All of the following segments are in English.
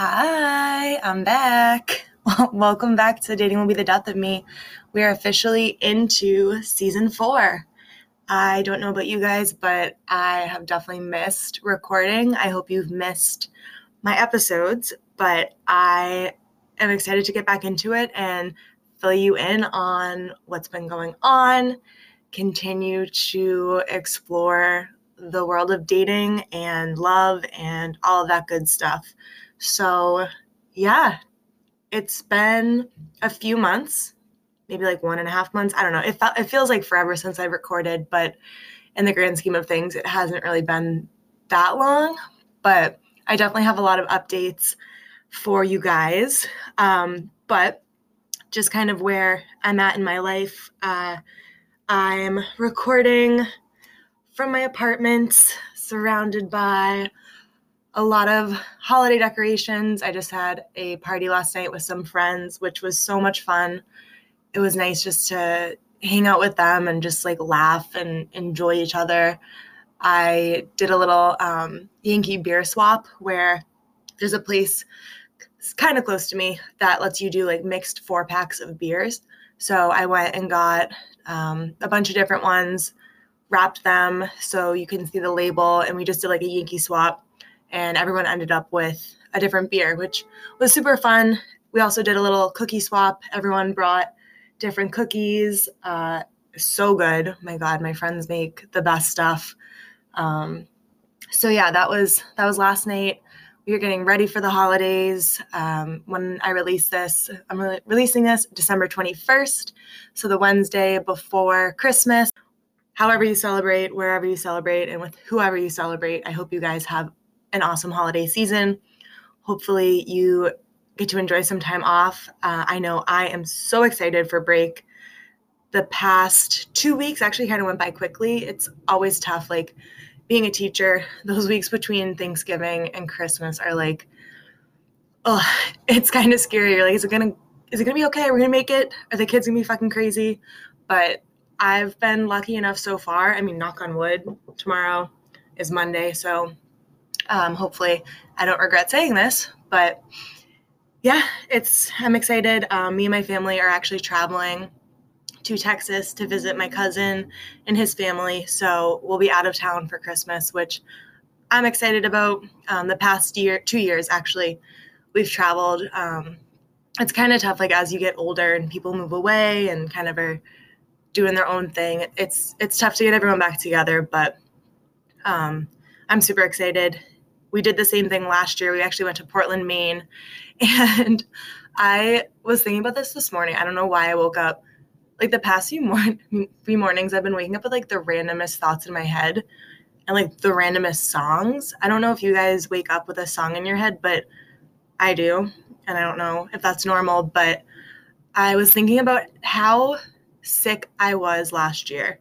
Hi, I'm back. Welcome back to Dating Will Be the Death of Me. We are officially into season four. I don't know about you guys, but I have definitely missed recording. I hope you've missed my episodes, but I am excited to get back into it and fill you in on what's been going on, continue to explore the world of dating and love and all of that good stuff. So, yeah, it's been a few months, maybe like one and a half months. I don't know. It, fe- it feels like forever since I recorded, but in the grand scheme of things, it hasn't really been that long. But I definitely have a lot of updates for you guys. Um, but just kind of where I'm at in my life, uh, I'm recording from my apartment, surrounded by a lot of holiday decorations. I just had a party last night with some friends, which was so much fun. It was nice just to hang out with them and just like laugh and enjoy each other. I did a little um, Yankee beer swap where there's a place kind of close to me that lets you do like mixed four packs of beers. So I went and got um, a bunch of different ones, wrapped them so you can see the label, and we just did like a Yankee swap and everyone ended up with a different beer, which was super fun. We also did a little cookie swap. Everyone brought different cookies. Uh, so good. My God, my friends make the best stuff. Um, so yeah, that was that was last night. We are getting ready for the holidays. Um, when I release this, I'm re- releasing this December 21st, so the Wednesday before Christmas. However you celebrate, wherever you celebrate, and with whoever you celebrate, I hope you guys have an awesome holiday season. Hopefully, you get to enjoy some time off. Uh, I know I am so excited for break. The past two weeks actually kind of went by quickly. It's always tough. Like being a teacher, those weeks between Thanksgiving and Christmas are like, oh, it's kind of scary. You're like, is it gonna is it gonna be okay? We're we gonna make it? Are the kids gonna be fucking crazy? But I've been lucky enough so far. I mean, knock on wood. Tomorrow is Monday, so um, hopefully, I don't regret saying this, but yeah, it's I'm excited. Um, me and my family are actually traveling to Texas to visit my cousin and his family, so we'll be out of town for Christmas, which I'm excited about. Um, the past year, two years actually, we've traveled. Um, it's kind of tough, like as you get older and people move away and kind of are doing their own thing. It's it's tough to get everyone back together, but um, I'm super excited we did the same thing last year. We actually went to Portland, Maine. And I was thinking about this this morning. I don't know why I woke up. Like the past few, mor- few mornings, I've been waking up with like the randomest thoughts in my head and like the randomest songs. I don't know if you guys wake up with a song in your head, but I do. And I don't know if that's normal, but I was thinking about how sick I was last year.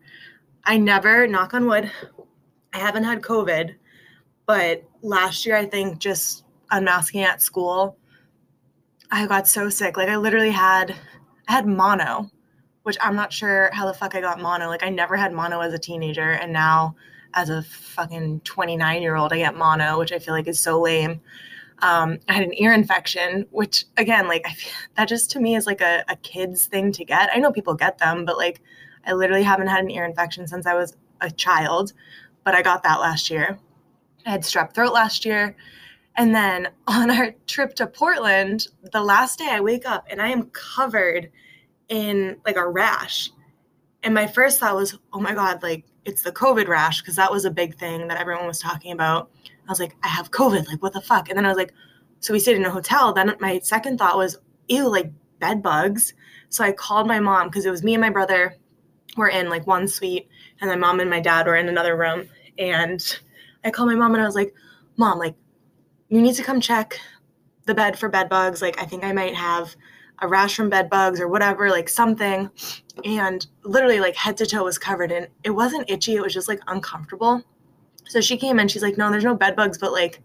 I never, knock on wood, I haven't had COVID but last year, I think just unmasking at school, I got so sick. Like I literally had, I had mono, which I'm not sure how the fuck I got mono. Like I never had mono as a teenager, and now as a fucking 29 year old, I get mono, which I feel like is so lame. Um, I had an ear infection, which again, like I that just to me is like a, a kid's thing to get. I know people get them, but like I literally haven't had an ear infection since I was a child, but I got that last year. I had strep throat last year. And then on our trip to Portland, the last day I wake up and I am covered in like a rash. And my first thought was, oh my God, like it's the COVID rash, because that was a big thing that everyone was talking about. I was like, I have COVID, like what the fuck? And then I was like, so we stayed in a hotel. Then my second thought was, ew, like bed bugs. So I called my mom because it was me and my brother were in like one suite, and my mom and my dad were in another room. And I called my mom and I was like, Mom, like, you need to come check the bed for bed bugs. Like, I think I might have a rash from bed bugs or whatever, like something. And literally, like, head to toe was covered And it wasn't itchy, it was just like uncomfortable. So she came in, she's like, No, there's no bed bugs, but like,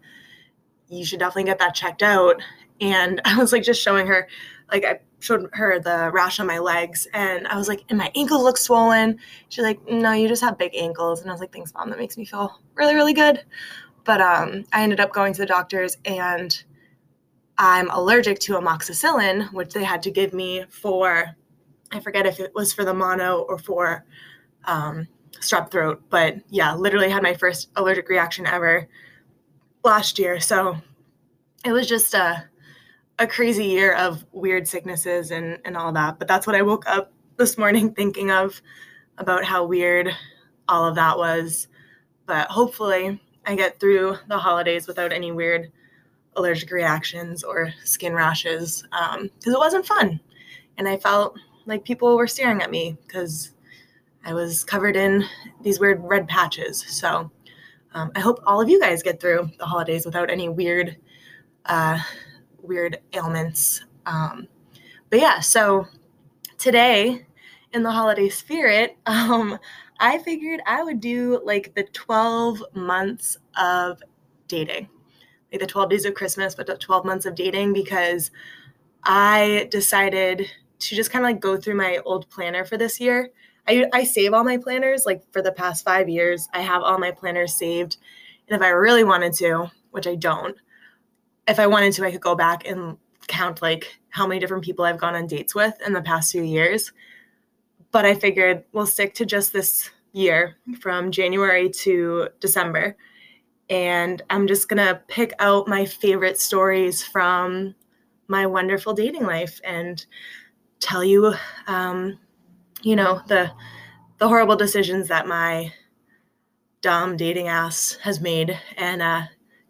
you should definitely get that checked out. And I was like, just showing her, like, I showed her the rash on my legs and I was like, and my ankles look swollen. She's like, no, you just have big ankles. And I was like, thanks, mom. That makes me feel really, really good. But um, I ended up going to the doctors and I'm allergic to amoxicillin, which they had to give me for, I forget if it was for the mono or for um, strep throat, but yeah, literally had my first allergic reaction ever last year. So it was just a, a crazy year of weird sicknesses and, and all that. But that's what I woke up this morning thinking of about how weird all of that was. But hopefully, I get through the holidays without any weird allergic reactions or skin rashes because um, it wasn't fun. And I felt like people were staring at me because I was covered in these weird red patches. So um, I hope all of you guys get through the holidays without any weird, uh, weird ailments. Um, but yeah, so today in the holiday spirit, um, I figured I would do like the 12 months of dating, like the 12 days of Christmas, but the 12 months of dating because I decided to just kind of like go through my old planner for this year. I, I save all my planners like for the past five years. I have all my planners saved. And if I really wanted to, which I don't, if I wanted to, I could go back and count like how many different people I've gone on dates with in the past few years but I figured we'll stick to just this year from January to December. And I'm just going to pick out my favorite stories from my wonderful dating life and tell you, um, you know, the the horrible decisions that my dumb dating ass has made, and uh,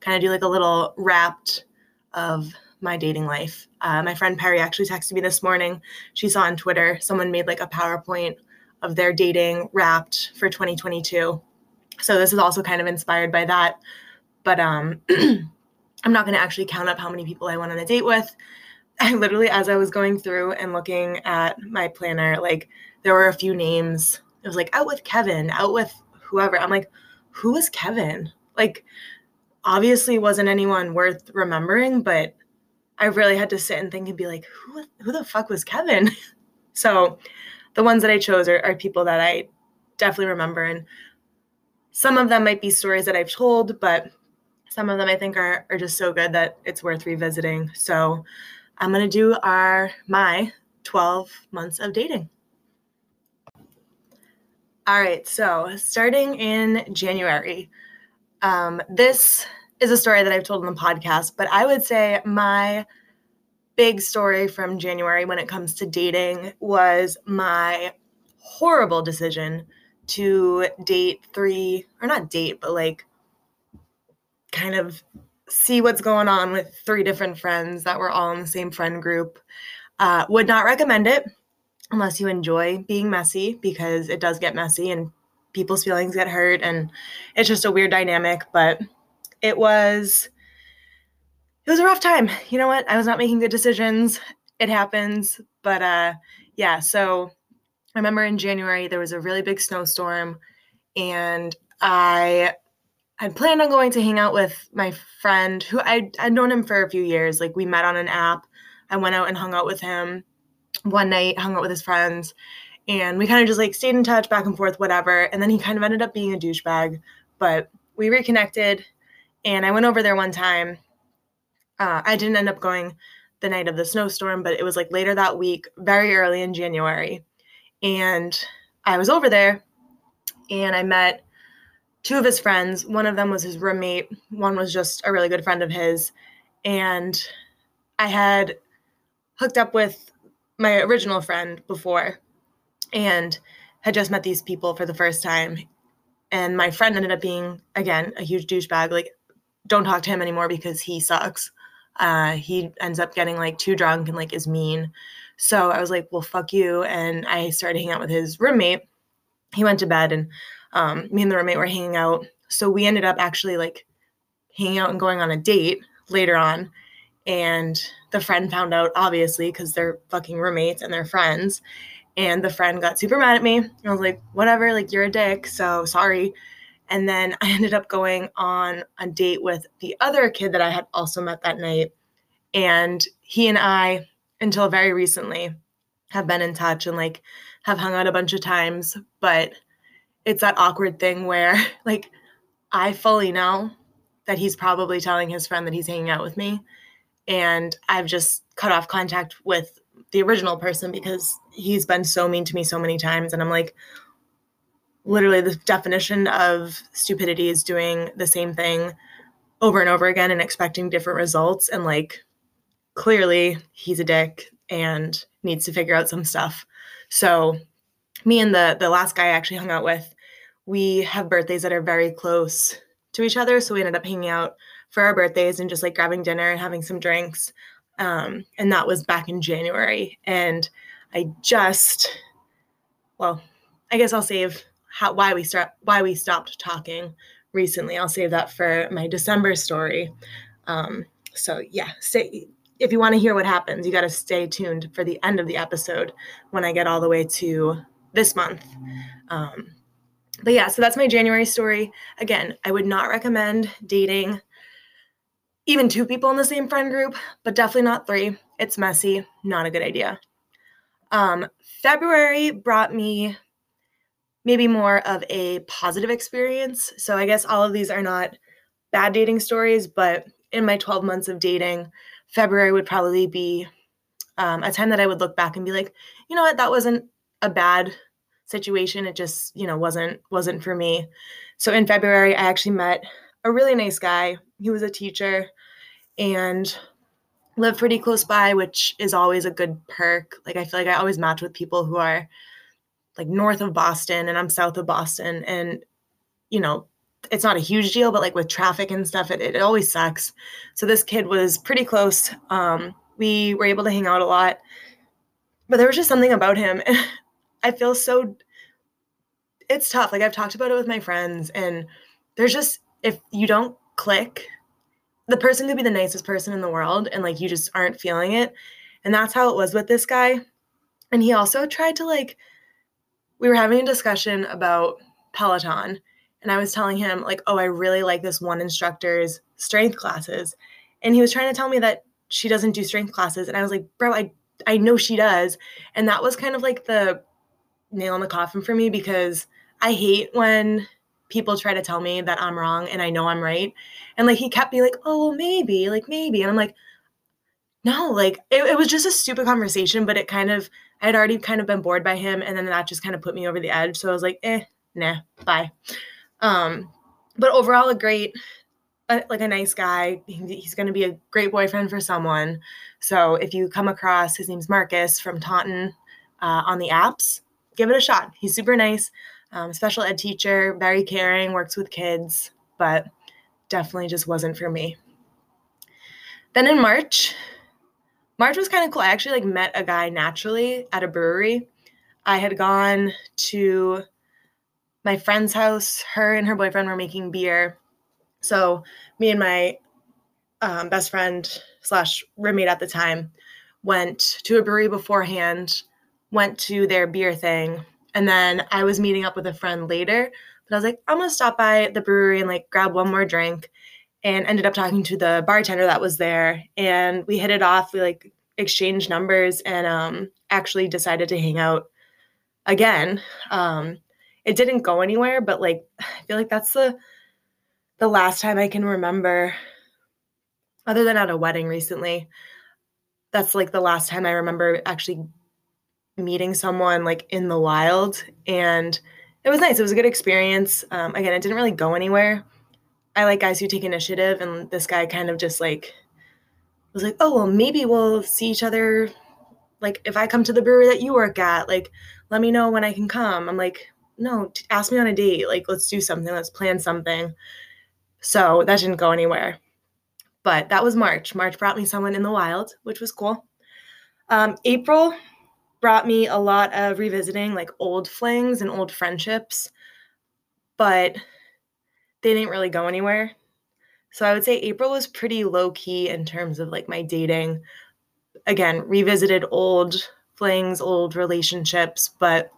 kind of do like a little wrapped of my dating life. Uh, my friend Perry actually texted me this morning. She saw on Twitter someone made like a PowerPoint of their dating wrapped for 2022. So this is also kind of inspired by that. But um, I'm not going to actually count up how many people I went on a date with. I literally, as I was going through and looking at my planner, like there were a few names. It was like out with Kevin, out with whoever. I'm like, who was Kevin? Like, obviously wasn't anyone worth remembering, but I really had to sit and think and be like, who who the fuck was Kevin? so the ones that I chose are, are people that I definitely remember. And some of them might be stories that I've told, but some of them I think are, are just so good that it's worth revisiting. So I'm going to do our my 12 months of dating. All right, so starting in January, um, this is a story that I've told on the podcast, but I would say my big story from January when it comes to dating was my horrible decision to date three, or not date, but like kind of see what's going on with three different friends that were all in the same friend group. Uh, would not recommend it unless you enjoy being messy because it does get messy and people's feelings get hurt and it's just a weird dynamic. But it was it was a rough time. You know what? I was not making good decisions. It happens. But uh yeah, so I remember in January there was a really big snowstorm and I had planned on going to hang out with my friend who I I'd known him for a few years. Like we met on an app. I went out and hung out with him one night, hung out with his friends, and we kind of just like stayed in touch back and forth, whatever. And then he kind of ended up being a douchebag, but we reconnected and I went over there one time. Uh, I didn't end up going the night of the snowstorm, but it was like later that week, very early in January. And I was over there and I met two of his friends. One of them was his roommate, one was just a really good friend of his. And I had hooked up with my original friend before and had just met these people for the first time. And my friend ended up being, again, a huge douchebag. Like, don't talk to him anymore because he sucks. Uh, he ends up getting like too drunk and like is mean. So I was like, well, fuck you. And I started hanging out with his roommate. He went to bed and um, me and the roommate were hanging out. So we ended up actually like hanging out and going on a date later on. And the friend found out, obviously, because they're fucking roommates and they're friends. And the friend got super mad at me. I was like, whatever, like, you're a dick. So sorry. And then I ended up going on a date with the other kid that I had also met that night. And he and I, until very recently, have been in touch and like have hung out a bunch of times. But it's that awkward thing where like I fully know that he's probably telling his friend that he's hanging out with me. and I've just cut off contact with the original person because he's been so mean to me so many times. And I'm like, literally, the definition of stupidity is doing the same thing over and over again and expecting different results. And like, clearly, he's a dick and needs to figure out some stuff. So, me and the the last guy I actually hung out with, we have birthdays that are very close to each other. So we ended up hanging out for our birthdays and just like grabbing dinner and having some drinks. Um, and that was back in January. And I just, well, I guess I'll save how why we start why we stopped talking recently. I'll save that for my December story. Um, so yeah, stay if you want to hear what happens, you got to stay tuned for the end of the episode when I get all the way to this month. Um, but yeah, so that's my January story. Again, I would not recommend dating even two people in the same friend group, but definitely not three. It's messy, not a good idea. Um, February brought me maybe more of a positive experience. So I guess all of these are not bad dating stories, but in my 12 months of dating, February would probably be um, a time that I would look back and be like, you know what, that wasn't a bad situation. It just, you know, wasn't wasn't for me. So in February, I actually met a really nice guy. He was a teacher and lived pretty close by, which is always a good perk. Like I feel like I always match with people who are like north of Boston and I'm south of Boston and you know, it's not a huge deal, but like with traffic and stuff, it, it always sucks. So this kid was pretty close. Um, we were able to hang out a lot, but there was just something about him. I feel so, it's tough. Like I've talked about it with my friends, and there's just, if you don't click, the person could be the nicest person in the world, and like you just aren't feeling it. And that's how it was with this guy. And he also tried to like, we were having a discussion about Peloton and I was telling him like, "Oh, I really like this one instructor's strength classes." And he was trying to tell me that she doesn't do strength classes, and I was like, "Bro, I I know she does." And that was kind of like the nail in the coffin for me because I hate when people try to tell me that I'm wrong and I know I'm right. And like he kept being like, "Oh, maybe, like maybe." And I'm like, "No, like it, it was just a stupid conversation, but it kind of I had already kind of been bored by him and then that just kind of put me over the edge. So I was like, "Eh, nah, bye." Um, but overall, a great, uh, like a nice guy. He, he's going to be a great boyfriend for someone. So if you come across, his name's Marcus from Taunton uh, on the apps, give it a shot. He's super nice, um, special ed teacher, very caring, works with kids, but definitely just wasn't for me. Then in March, March was kind of cool. I actually like met a guy naturally at a brewery. I had gone to my friend's house. Her and her boyfriend were making beer. So me and my um, best friend slash roommate at the time went to a brewery beforehand, went to their beer thing, and then I was meeting up with a friend later. But I was like, I'm gonna stop by the brewery and like grab one more drink, and ended up talking to the bartender that was there, and we hit it off. We like exchanged numbers and um, actually decided to hang out again. Um, it didn't go anywhere, but like I feel like that's the the last time I can remember other than at a wedding recently. That's like the last time I remember actually meeting someone like in the wild and it was nice. It was a good experience. Um, again, it didn't really go anywhere. I like guys who take initiative, and this guy kind of just like was like, "Oh, well, maybe we'll see each other. Like, if I come to the brewery that you work at, like, let me know when I can come." I'm like, no, ask me on a date. Like, let's do something. Let's plan something. So that didn't go anywhere. But that was March. March brought me someone in the wild, which was cool. Um, April brought me a lot of revisiting like old flings and old friendships, but they didn't really go anywhere. So I would say April was pretty low key in terms of like my dating. Again, revisited old flings, old relationships, but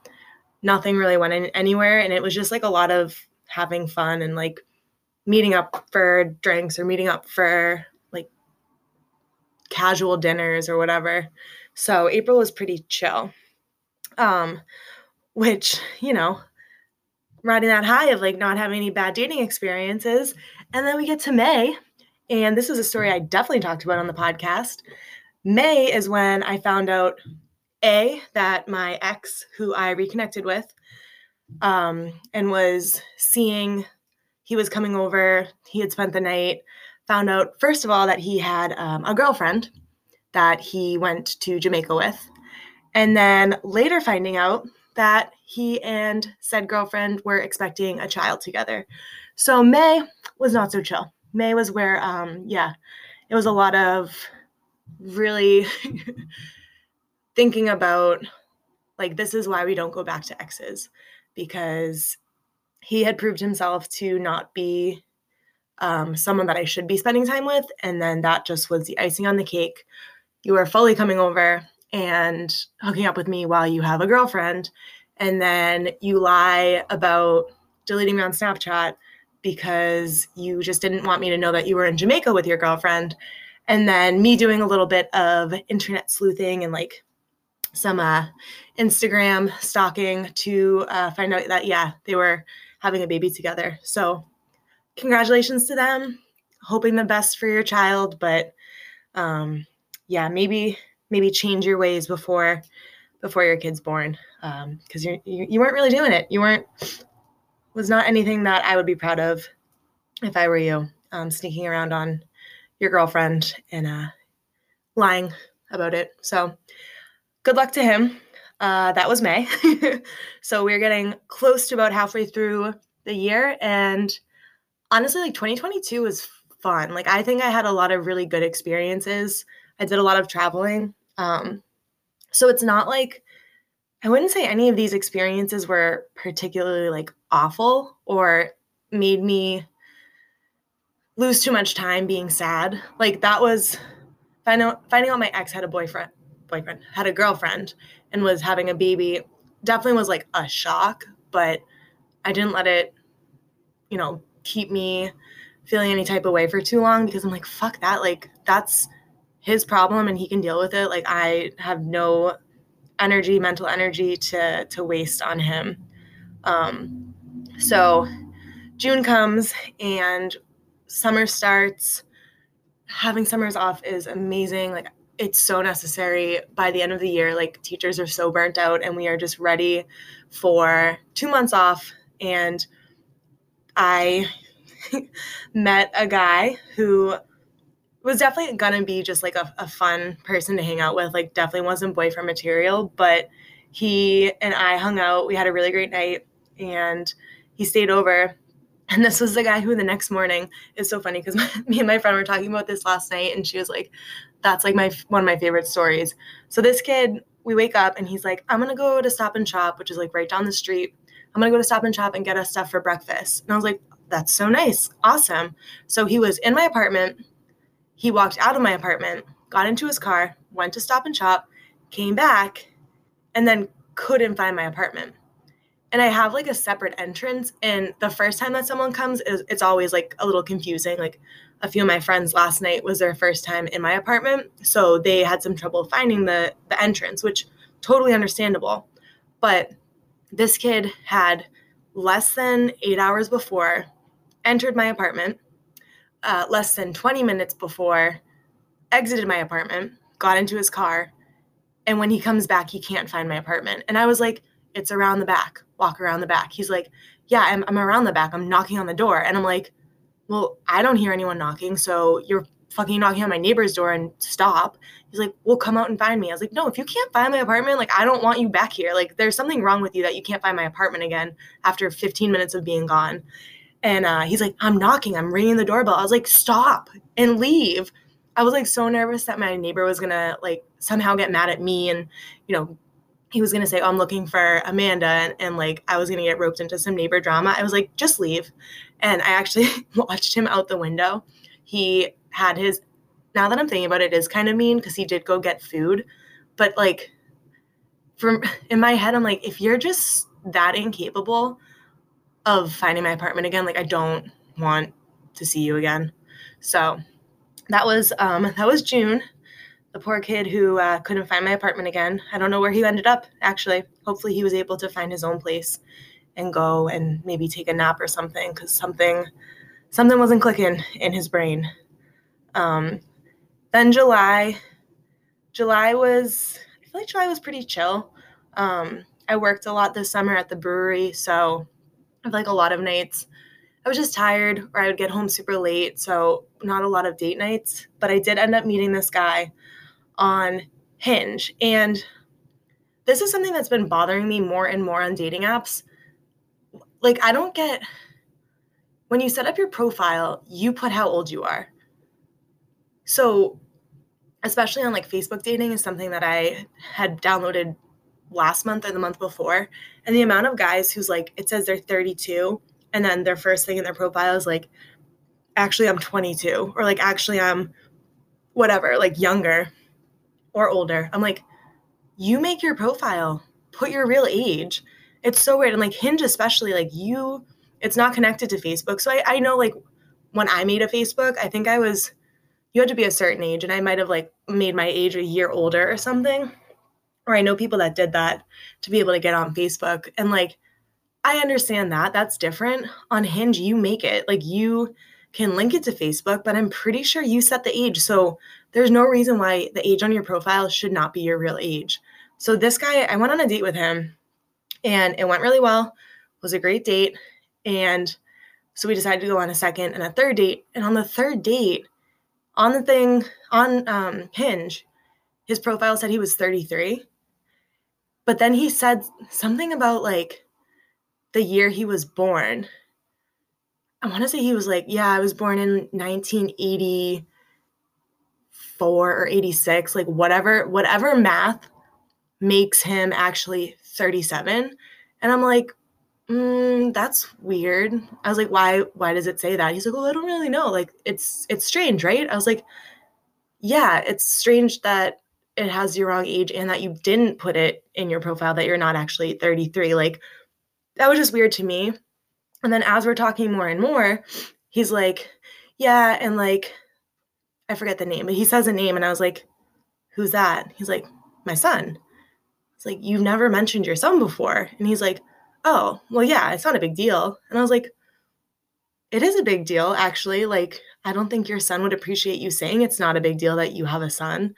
nothing really went anywhere and it was just like a lot of having fun and like meeting up for drinks or meeting up for like casual dinners or whatever so april was pretty chill. Um which you know riding that high of like not having any bad dating experiences. And then we get to may And this is a story I definitely talked about on the podcast. May is when I found out A, that my ex, who I reconnected with, um, and was seeing, he was coming over, he had spent the night, found out, first of all, that he had um, a girlfriend that he went to Jamaica with. And then later finding out that he and said girlfriend were expecting a child together. So May was not so chill. May was where, um, yeah, it was a lot of really thinking about like, this is why we don't go back to exes because he had proved himself to not be um, someone that I should be spending time with. And then that just was the icing on the cake. You are fully coming over and hooking up with me while you have a girlfriend. And then you lie about deleting me on Snapchat because you just didn't want me to know that you were in Jamaica with your girlfriend. And then me doing a little bit of internet sleuthing and like some uh, Instagram stalking to uh, find out that, yeah, they were having a baby together. So, congratulations to them. Hoping the best for your child, but um, yeah, maybe maybe change your ways before before your kid's born because um, you you weren't really doing it. You weren't was not anything that I would be proud of if I were you, um, sneaking around on your girlfriend and uh, lying about it. So, good luck to him. Uh, that was May. so, we're getting close to about halfway through the year. And honestly, like 2022 was fun. Like, I think I had a lot of really good experiences. I did a lot of traveling. Um, so, it's not like I wouldn't say any of these experiences were particularly like awful or made me lose too much time being sad. Like that was finding out, finding out my ex had a boyfriend, boyfriend had a girlfriend and was having a baby. Definitely was like a shock, but I didn't let it, you know, keep me feeling any type of way for too long because I'm like, fuck that. Like that's his problem and he can deal with it. Like I have no energy, mental energy to to waste on him. Um, so June comes and summer starts. Having summers off is amazing. Like it's so necessary by the end of the year. Like teachers are so burnt out and we are just ready for two months off. And I met a guy who was definitely gonna be just like a, a fun person to hang out with. Like definitely wasn't boyfriend material, but he and I hung out. We had a really great night and he stayed over. And this was the guy who the next morning is so funny because me and my friend were talking about this last night and she was like, that's like my one of my favorite stories. So this kid, we wake up and he's like, I'm gonna go to Stop and Shop, which is like right down the street. I'm gonna go to Stop and Shop and get us stuff for breakfast. And I was like, that's so nice. Awesome. So he was in my apartment he walked out of my apartment, got into his car, went to stop and shop, came back, and then couldn't find my apartment. And I have like a separate entrance. And the first time that someone comes, it's always like a little confusing. Like a few of my friends last night was their first time in my apartment. So they had some trouble finding the, the entrance, which totally understandable. But this kid had less than eight hours before entered my apartment, uh, less than 20 minutes before, exited my apartment, got into his car, and when he comes back, he can't find my apartment. And I was like, it's around the back, walk around the back. He's like, yeah, I'm, I'm around the back. I'm knocking on the door. And I'm like, well, I don't hear anyone knocking. So you're fucking knocking on my neighbor's door and stop. He's like, well, come out and find me. I was like, no, if you can't find my apartment, like, I don't want you back here. Like, there's something wrong with you that you can't find my apartment again after 15 minutes of being gone. And uh, he's like, I'm knocking, I'm ringing the doorbell. I was like, stop and leave. I was like so nervous that my neighbor was gonna like somehow get mad at me and, you know, he was gonna say, oh, I'm looking for Amanda, and, and like I was gonna get roped into some neighbor drama. I was like, just leave. And I actually watched him out the window. He had his, now that I'm thinking about it, it is kind of mean because he did go get food. But like, from in my head, I'm like, if you're just that incapable, of finding my apartment again. Like I don't want to see you again. So that was um, that was June. The poor kid who uh, couldn't find my apartment again. I don't know where he ended up. Actually, hopefully he was able to find his own place and go and maybe take a nap or something because something something wasn't clicking in his brain. Um, then July, July was I feel like July was pretty chill. Um, I worked a lot this summer at the brewery, so Have like a lot of nights. I was just tired, or I would get home super late, so not a lot of date nights. But I did end up meeting this guy on Hinge, and this is something that's been bothering me more and more on dating apps. Like, I don't get when you set up your profile, you put how old you are. So, especially on like Facebook dating is something that I had downloaded last month or the month before. And the amount of guys who's like, it says they're 32, and then their first thing in their profile is like, actually, I'm 22, or like, actually, I'm whatever, like younger or older. I'm like, you make your profile, put your real age. It's so weird. And like Hinge, especially, like you, it's not connected to Facebook. So I, I know like when I made a Facebook, I think I was, you had to be a certain age, and I might have like made my age a year older or something. Or I know people that did that to be able to get on Facebook. And like, I understand that. That's different. On Hinge, you make it. Like, you can link it to Facebook, but I'm pretty sure you set the age. So there's no reason why the age on your profile should not be your real age. So this guy, I went on a date with him and it went really well. It was a great date. And so we decided to go on a second and a third date. And on the third date, on the thing on um, Hinge, his profile said he was 33. But then he said something about like the year he was born. I want to say he was like, yeah, I was born in 1984 or 86, like whatever, whatever math makes him actually 37. And I'm like, mm, that's weird. I was like, why, why does it say that? He's like, well, I don't really know. Like, it's, it's strange, right? I was like, yeah, it's strange that it has your wrong age and that you didn't put it in your profile that you're not actually 33. Like, that was just weird to me. And then as we're talking more and more, he's like, yeah, and like, I forget the name, but he says a name, and I was like, who's that? He's like, my son. It's like, you've never mentioned your son before. And he's like, oh, well, yeah, it's not a big deal. And I was like, it is a big deal, actually. Like, I don't think your son would appreciate you saying it's not a big deal that you have a son.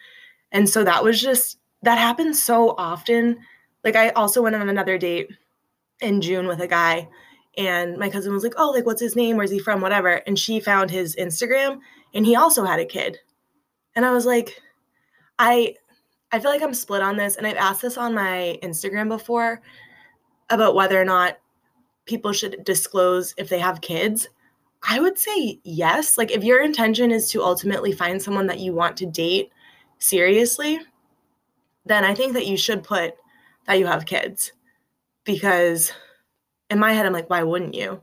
And so that was just, that happens so often. Like, I also went on another date in June with a guy, and my cousin was like, oh, like, what's his name? Where's he from? Whatever. And she found his Instagram, and he also had a kid. And I was like, I, I feel like I'm split on this. And I've asked this on my Instagram before about whether or not people should disclose if they have kids. I would say yes. Like, if your intention is to ultimately find someone that you want to date seriously, then I think that you should put that you have kids. Because in my head, I'm like, why wouldn't you?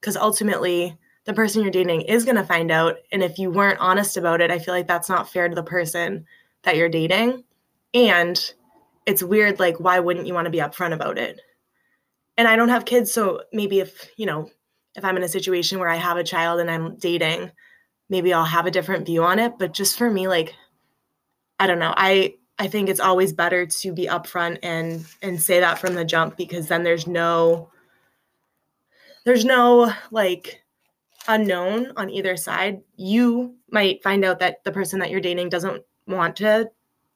Because ultimately, the person you're dating is going to find out. And if you weren't honest about it, I feel like that's not fair to the person that you're dating. And it's weird, like, why wouldn't you want to be upfront about it? And I don't have kids. So maybe if, you know, if I'm in a situation where I have a child and I'm dating, maybe I'll have a different view on it. But just for me, like, I don't know. I I think it's always better to be upfront and and say that from the jump because then there's no there's no like unknown on either side. You might find out that the person that you're dating doesn't want to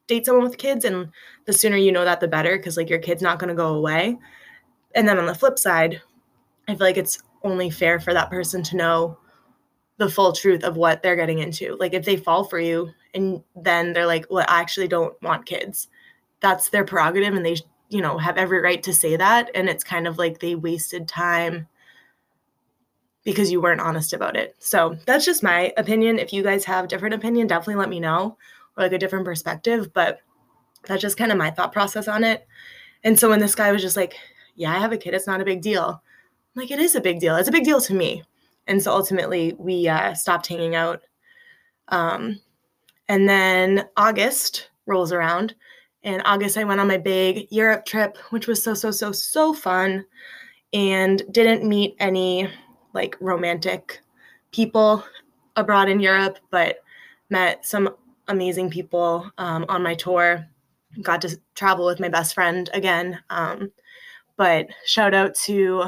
date someone with kids and the sooner you know that the better because like your kid's not going to go away. And then on the flip side, I feel like it's only fair for that person to know the full truth of what they're getting into. Like if they fall for you and then they're like, "Well, I actually don't want kids." That's their prerogative and they, you know, have every right to say that and it's kind of like they wasted time because you weren't honest about it. So, that's just my opinion. If you guys have different opinion, definitely let me know or like a different perspective, but that's just kind of my thought process on it. And so when this guy was just like, "Yeah, I have a kid. It's not a big deal." I'm like, "It is a big deal. It's a big deal to me." And so ultimately we uh, stopped hanging out. Um, and then august rolls around in august i went on my big europe trip which was so so so so fun and didn't meet any like romantic people abroad in europe but met some amazing people um, on my tour. Got to travel with my best friend again um, but shout out to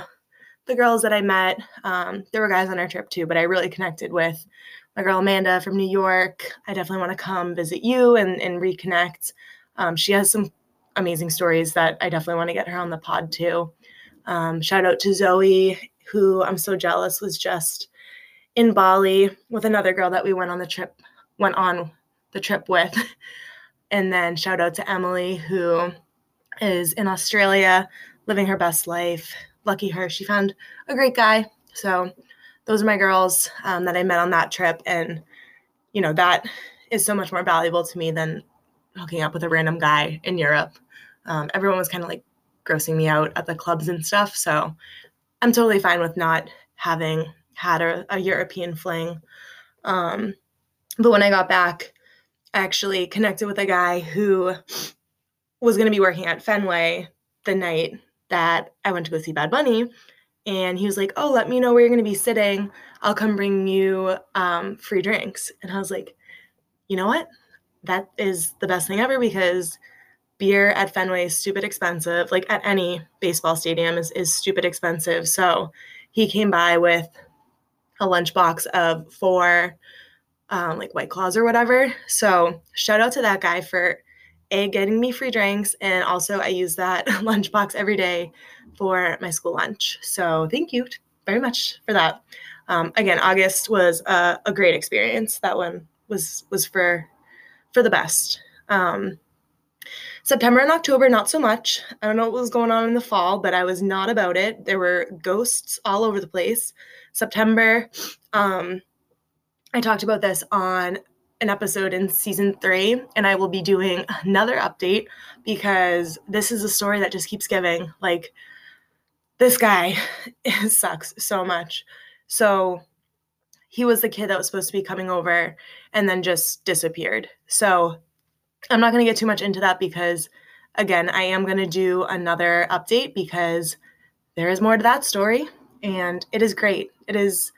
the girls that I met, um, there were guys on our trip too, but I really connected with my girl Amanda from New York. I definitely want to come visit you and, and reconnect. Um, she has some amazing stories that I definitely want to get her on the pod too. Um, shout out to Zoe, who I'm so jealous was just in Bali with another girl that we went on the trip, went on the trip with. and then shout out to Emily, who is in Australia living her best life. Lucky her, she found a great guy. So those are my girls um, that I met on that trip. And, you know, that is so much more valuable to me than hooking up with a random guy in Europe. Um, everyone was kind of like grossing me out at the clubs and stuff. So I'm totally fine with not having had a, a European fling. Um, but when I got back, I actually connected with a guy who was going to be working at Fenway the night that I went to go see Bad Bunny. And he was like, Oh, let me know where you're going to be sitting. I'll come bring you um, free drinks. And I was like, You know what? That is the best thing ever because beer at Fenway is stupid expensive. Like at any baseball stadium is, is stupid expensive. So he came by with a lunchbox of four um, like white claws or whatever. So shout out to that guy for a getting me free drinks and also I use that lunchbox every day for my school lunch. So thank you very much for that. Um, again, August was a, a, great experience. That one was was for for the best. Um, September and October, not so much. I don't know what was going on in the fall, but I was not about it. There were ghosts all over the place. September, um, I talked about this on an episode in season three, and I will be doing another update because this is a story that just keeps giving. Like, this guy sucks so much. So, he was the kid that was supposed to be coming over and then just disappeared. So, I'm not going to get too much into that because, again, I am going to do another update because there is more to that story and it is great. It is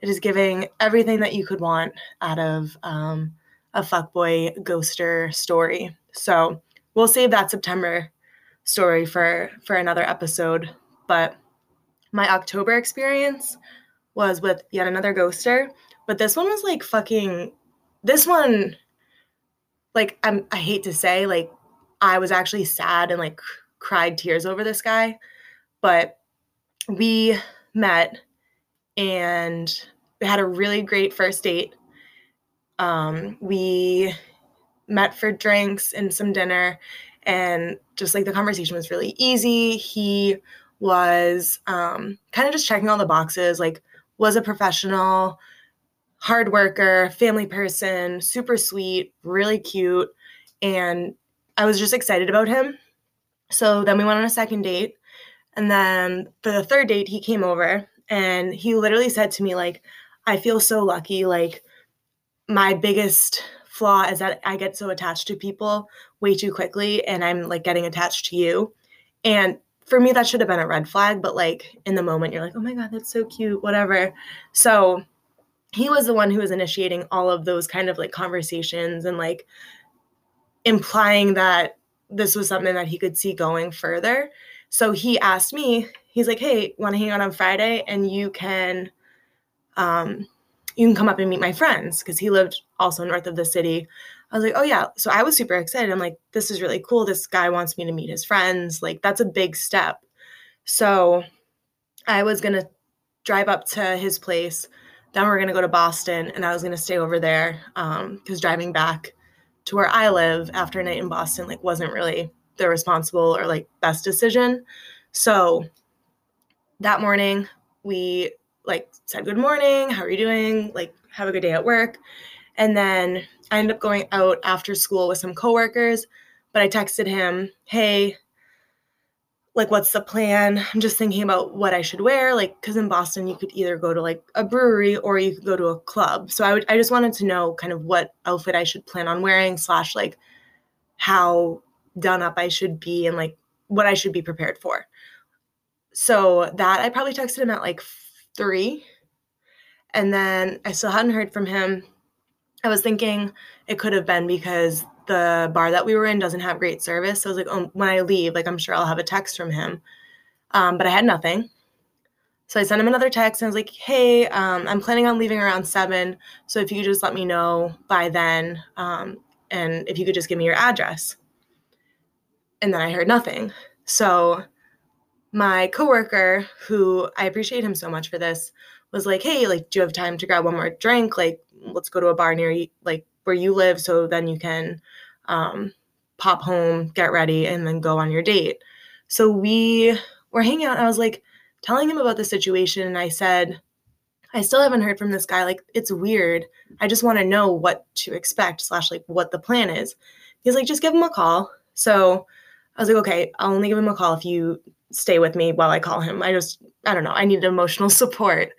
it is giving everything that you could want out of um, a fuckboy ghoster story. So we'll save that September story for for another episode. But my October experience was with yet another ghoster, but this one was like fucking. This one, like I'm, I hate to say, like I was actually sad and like cried tears over this guy, but we met and we had a really great first date. Um, we met for drinks and some dinner, and just like the conversation was really easy. He was um, kind of just checking all the boxes, like, was a professional, hard worker, family person, super sweet, really cute. And I was just excited about him. So then we went on a second date. And then for the third date, he came over and he literally said to me, like, I feel so lucky. Like, my biggest flaw is that I get so attached to people way too quickly, and I'm like getting attached to you. And for me, that should have been a red flag, but like in the moment, you're like, oh my God, that's so cute, whatever. So he was the one who was initiating all of those kind of like conversations and like implying that this was something that he could see going further. So he asked me, he's like, hey, want to hang out on Friday and you can um, you can come up and meet my friends because he lived also north of the city. I was like, oh yeah. So I was super excited. I'm like, this is really cool. This guy wants me to meet his friends. Like, that's a big step. So I was going to drive up to his place. Then we are going to go to Boston and I was going to stay over there because um, driving back to where I live after a night in Boston like wasn't really the responsible or like best decision. So that morning we like said good morning how are you doing? Like have a good day at work. And then i ended up going out after school with some coworkers but i texted him hey like what's the plan? I'm just thinking about what i should wear like because in boston you could either go to like a brewery or you could go to a club. So i would i just wanted to know kind of what outfit i should plan on wearing slash like how done up i should be and like what i should be prepared for so that i probably texted him at like three. And then I still hadn't heard from him. I was thinking it could have been because the bar that we were in doesn't have great service. So I was like, oh, when I leave, like I'm sure I'll have a text from him. Um, but I had nothing. So I sent him another text and I was like, hey, um, I'm planning on leaving around seven. So if you could just let me know by then, um, and if you could just give me your address. And then I heard nothing. So my coworker, who I appreciate him so much for this, was like, hey, like, do you have time to grab one more drink? Like, let's go to a bar near you, like where you live, so then you can um, pop home, get ready, and then go on your date. So we were hanging out. I was like, telling him about the situation and I said, I still haven't heard from this guy. Like, it's weird. I just want to know what to expect, slash, like, what the plan is. He's like, just give him a call. So I was like, okay, I'll only give him a call if you stay with me while I call him. I just, I don't know, I needed emotional support.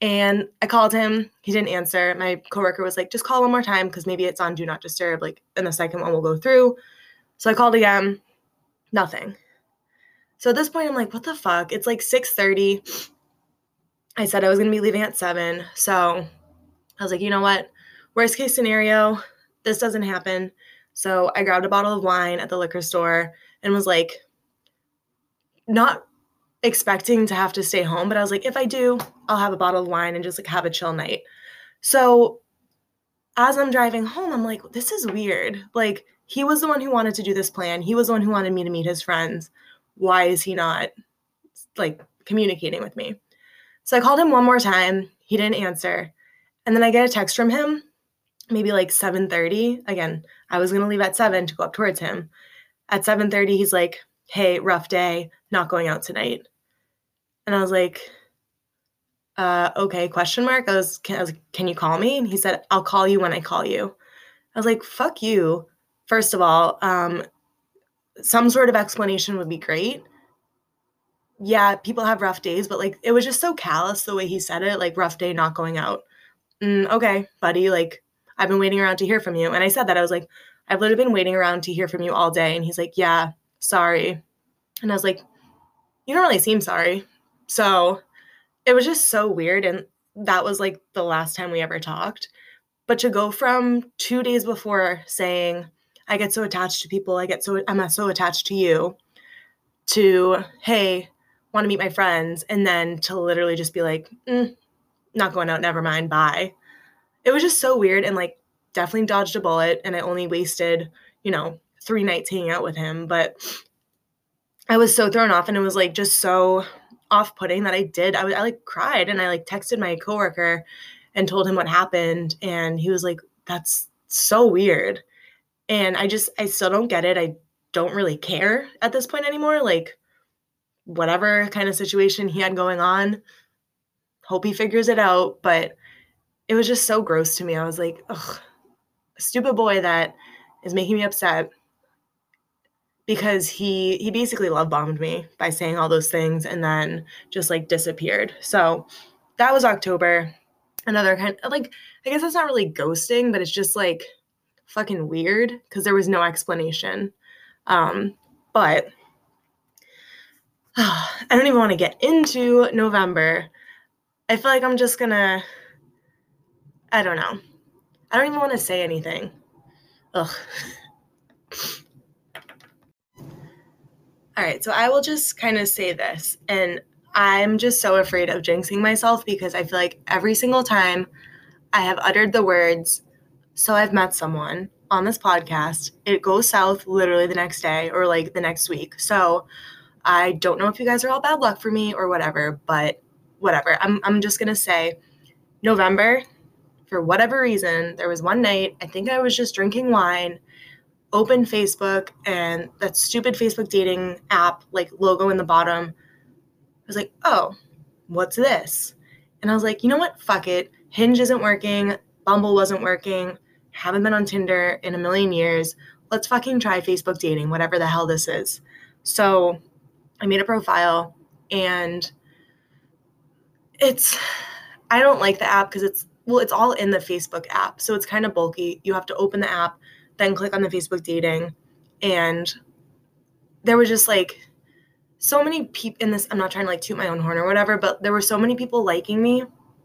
And I called him. He didn't answer. My coworker was like, just call one more time because maybe it's on do not disturb. Like, and the second one will go through. So I called again. Nothing. So at this point, I'm like, what the fuck? It's like 6:30. I said I was gonna be leaving at seven. So I was like, you know what? Worst case scenario, this doesn't happen. So I grabbed a bottle of wine at the liquor store and was like, not expecting to have to stay home, but I was like, if I do, I'll have a bottle of wine and just like have a chill night. So as I'm driving home, I'm like, this is weird. Like, he was the one who wanted to do this plan. He was the one who wanted me to meet his friends why is he not like communicating with me? So I called him one more time. He didn't answer. And then I get a text from him, maybe like 7:30. Again, I was going to leave at 7 to go up towards him. At 7:30 he's like, "Hey, rough day, not going out tonight." And I was like, uh, okay, question mark. I was, can, I was can you call me? And he said, I'll call you when I call you. I was like, fuck you. First of all, um, some sort of explanation would be great. Yeah, people have rough days, but like it was just so callous the way he said it, like rough day, not going out. Mm, okay, buddy, like I've been waiting around to hear from you. And I said that I was like, I've literally been waiting around to hear from you all day. And he's like, Yeah, sorry. And I was like, You don't really seem sorry. So it was just so weird. And that was like the last time we ever talked. But to go from two days before saying, I get so attached to people. I get so I'm so attached to you. To hey, want to meet my friends, and then to literally just be like, mm, not going out. Never mind. Bye. It was just so weird and like definitely dodged a bullet. And I only wasted you know three nights hanging out with him, but I was so thrown off, and it was like just so off-putting that I did. I, was, I like cried, and I like texted my coworker and told him what happened, and he was like, "That's so weird." And I just, I still don't get it. I don't really care at this point anymore. Like, whatever kind of situation he had going on, hope he figures it out. But it was just so gross to me. I was like, ugh, stupid boy that is making me upset because he he basically love bombed me by saying all those things and then just like disappeared. So that was October. Another kind of like I guess that's not really ghosting, but it's just like fucking weird because there was no explanation. Um, but uh, I don't even want to get into November. I feel like I'm just gonna, I don't know. I don't even want to say anything. Ugh. All right, so I will just kind of say this, and I'm just so afraid of jinxing myself because I feel like every single time I have uttered the words, so I've met someone on this podcast. It goes south literally the next day or like the next week. So I don't know if you guys are all bad luck for me or whatever, but whatever. I'm I'm just gonna say November, for whatever reason, there was one night, I think I was just drinking wine, opened Facebook, and that stupid Facebook dating app, like logo in the bottom. I was like, oh, what's this? And I was like, you know what? Fuck it. Hinge isn't working. Bumble wasn't working haven't been on Tinder in a million years. Let's fucking try Facebook dating, whatever the hell this is. So I made a profile and it's, I don't like the app because it's, well, it's all in the Facebook app. So it's kind of bulky. You have to open the app, then click on the Facebook dating. And there was just like so many people in this. I'm not trying to like toot my own horn or whatever, but there were so many people liking me.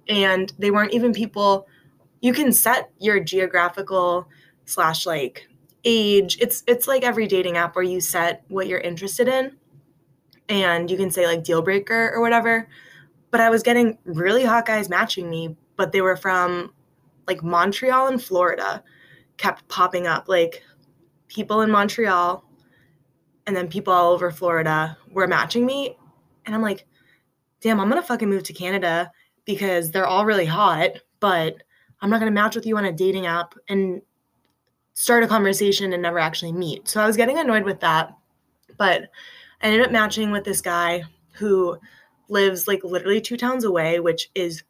And they weren't even people you can set your geographical slash like age it's it's like every dating app where you set what you're interested in and you can say like deal breaker or whatever but I was getting really hot guys matching me, but they were from like Montreal and Florida kept popping up. Like people in Montreal and then people all over Florida were matching me. And I'm like, damn, I'm gonna fucking move to Canada because they're all really hot, but I'm not gonna match with you on a dating app and start a conversation and never actually meet. So I was getting annoyed with that. But I ended up matching with this guy who lives like literally two towns away, which is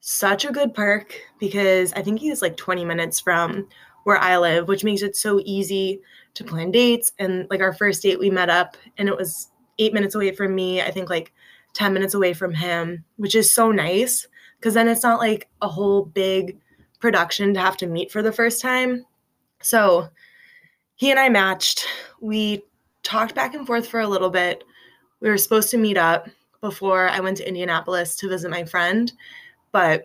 such a good perk because I think he's like 20 minutes from where I live, which makes it so easy to plan dates. And like our first date, we met up and it was eight minutes away from me. I think like 10 minutes away from him, which is so nice because then it's not like a whole big production to have to meet for the first time. So he and I matched. We talked back and forth for a little bit. We were supposed to meet up before I went to Indianapolis to visit my friend, but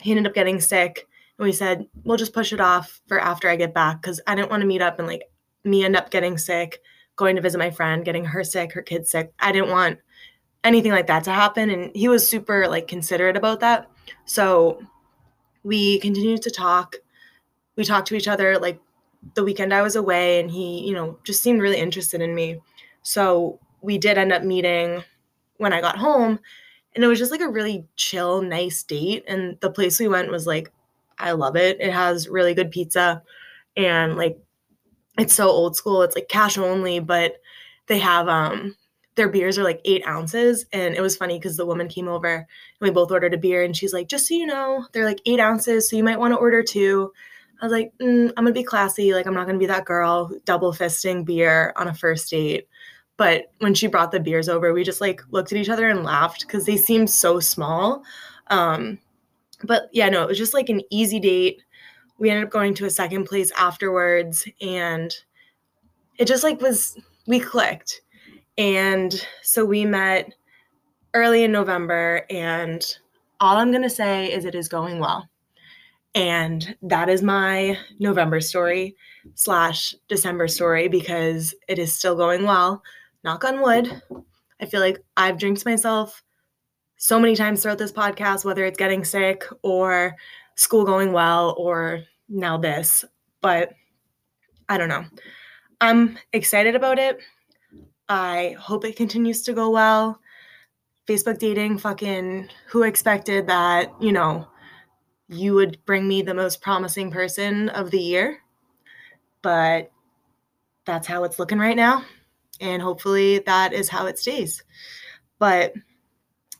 he ended up getting sick. We said, we'll just push it off for after I get back because I didn't want to meet up and like me end up getting sick, going to visit my friend, getting her sick, her kids sick. I didn't want anything like that to happen. And he was super like considerate about that. So we continued to talk. We talked to each other like the weekend I was away, and he, you know, just seemed really interested in me. So we did end up meeting when I got home. And it was just like a really chill, nice date. And the place we went was like, I love it. It has really good pizza and like it's so old school. It's like cash only, but they have um their beers are like eight ounces. And it was funny because the woman came over and we both ordered a beer and she's like, just so you know, they're like eight ounces. So you might want to order two. I was like, mm, I'm gonna be classy. Like, I'm not gonna be that girl double fisting beer on a first date. But when she brought the beers over, we just like looked at each other and laughed because they seemed so small. Um, but yeah, no, it was just like an easy date. We ended up going to a second place afterwards, and it just like was we clicked. And so we met early in November, and all I'm gonna say is it is going well. And that is my November story slash December story because it is still going well knock on wood, I feel like I've jinxed myself so many times throughout this podcast, whether it's getting sick or school going well or now this. But I don't know. I'm excited about it. I hope it continues to go well. Facebook dating, fucking, who expected that, you know, you would bring me the most promising person of the year? But that's how it's looking right now and hopefully that is how it stays. But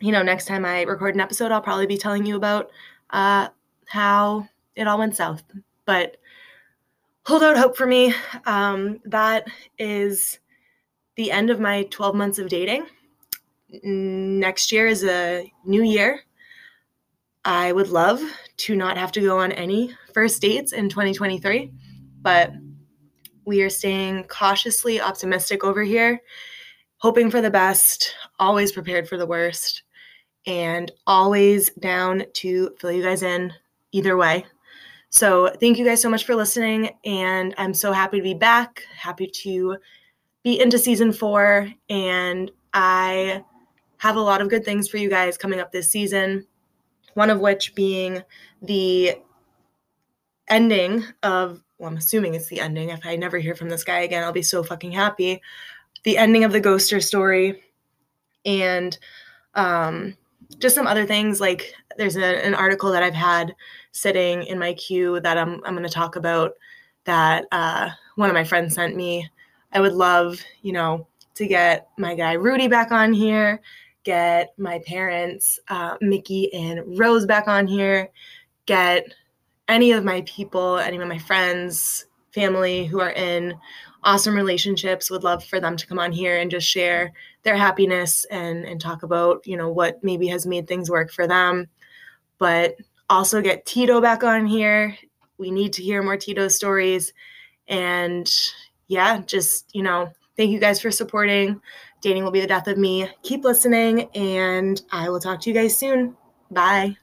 you know, next time I record an episode, I'll probably be telling you about uh, how it all went south. But hold out hope for me. Um, that is the end of my 12 months of dating. Next year is a new year. I would love to not have to go on any first dates in 2023, but we are staying cautiously optimistic over here, hoping for the best, always prepared for the worst, and always down to fill you guys in either way. So, thank you guys so much for listening. And I'm so happy to be back, happy to be into season four. And I have a lot of good things for you guys coming up this season. One of which being the ending of well, I'm assuming it's the ending. If I never hear from this guy again, I'll be so fucking happy. The ending of the ghoster story and um, just some other things like there's a, an article that I've had sitting in my queue that I'm, I'm going to talk about that uh, one of my friends sent me. I would love, you know, to get my guy Rudy back on here, get my parents, uh, Mickey and Rose back on here, get any of my people, any of my friends, family who are in awesome relationships would love for them to come on here and just share their happiness and and talk about, you know, what maybe has made things work for them. But also get Tito back on here. We need to hear more Tito stories. And yeah, just, you know, thank you guys for supporting. Dating will be the death of me. Keep listening, and I will talk to you guys soon. Bye.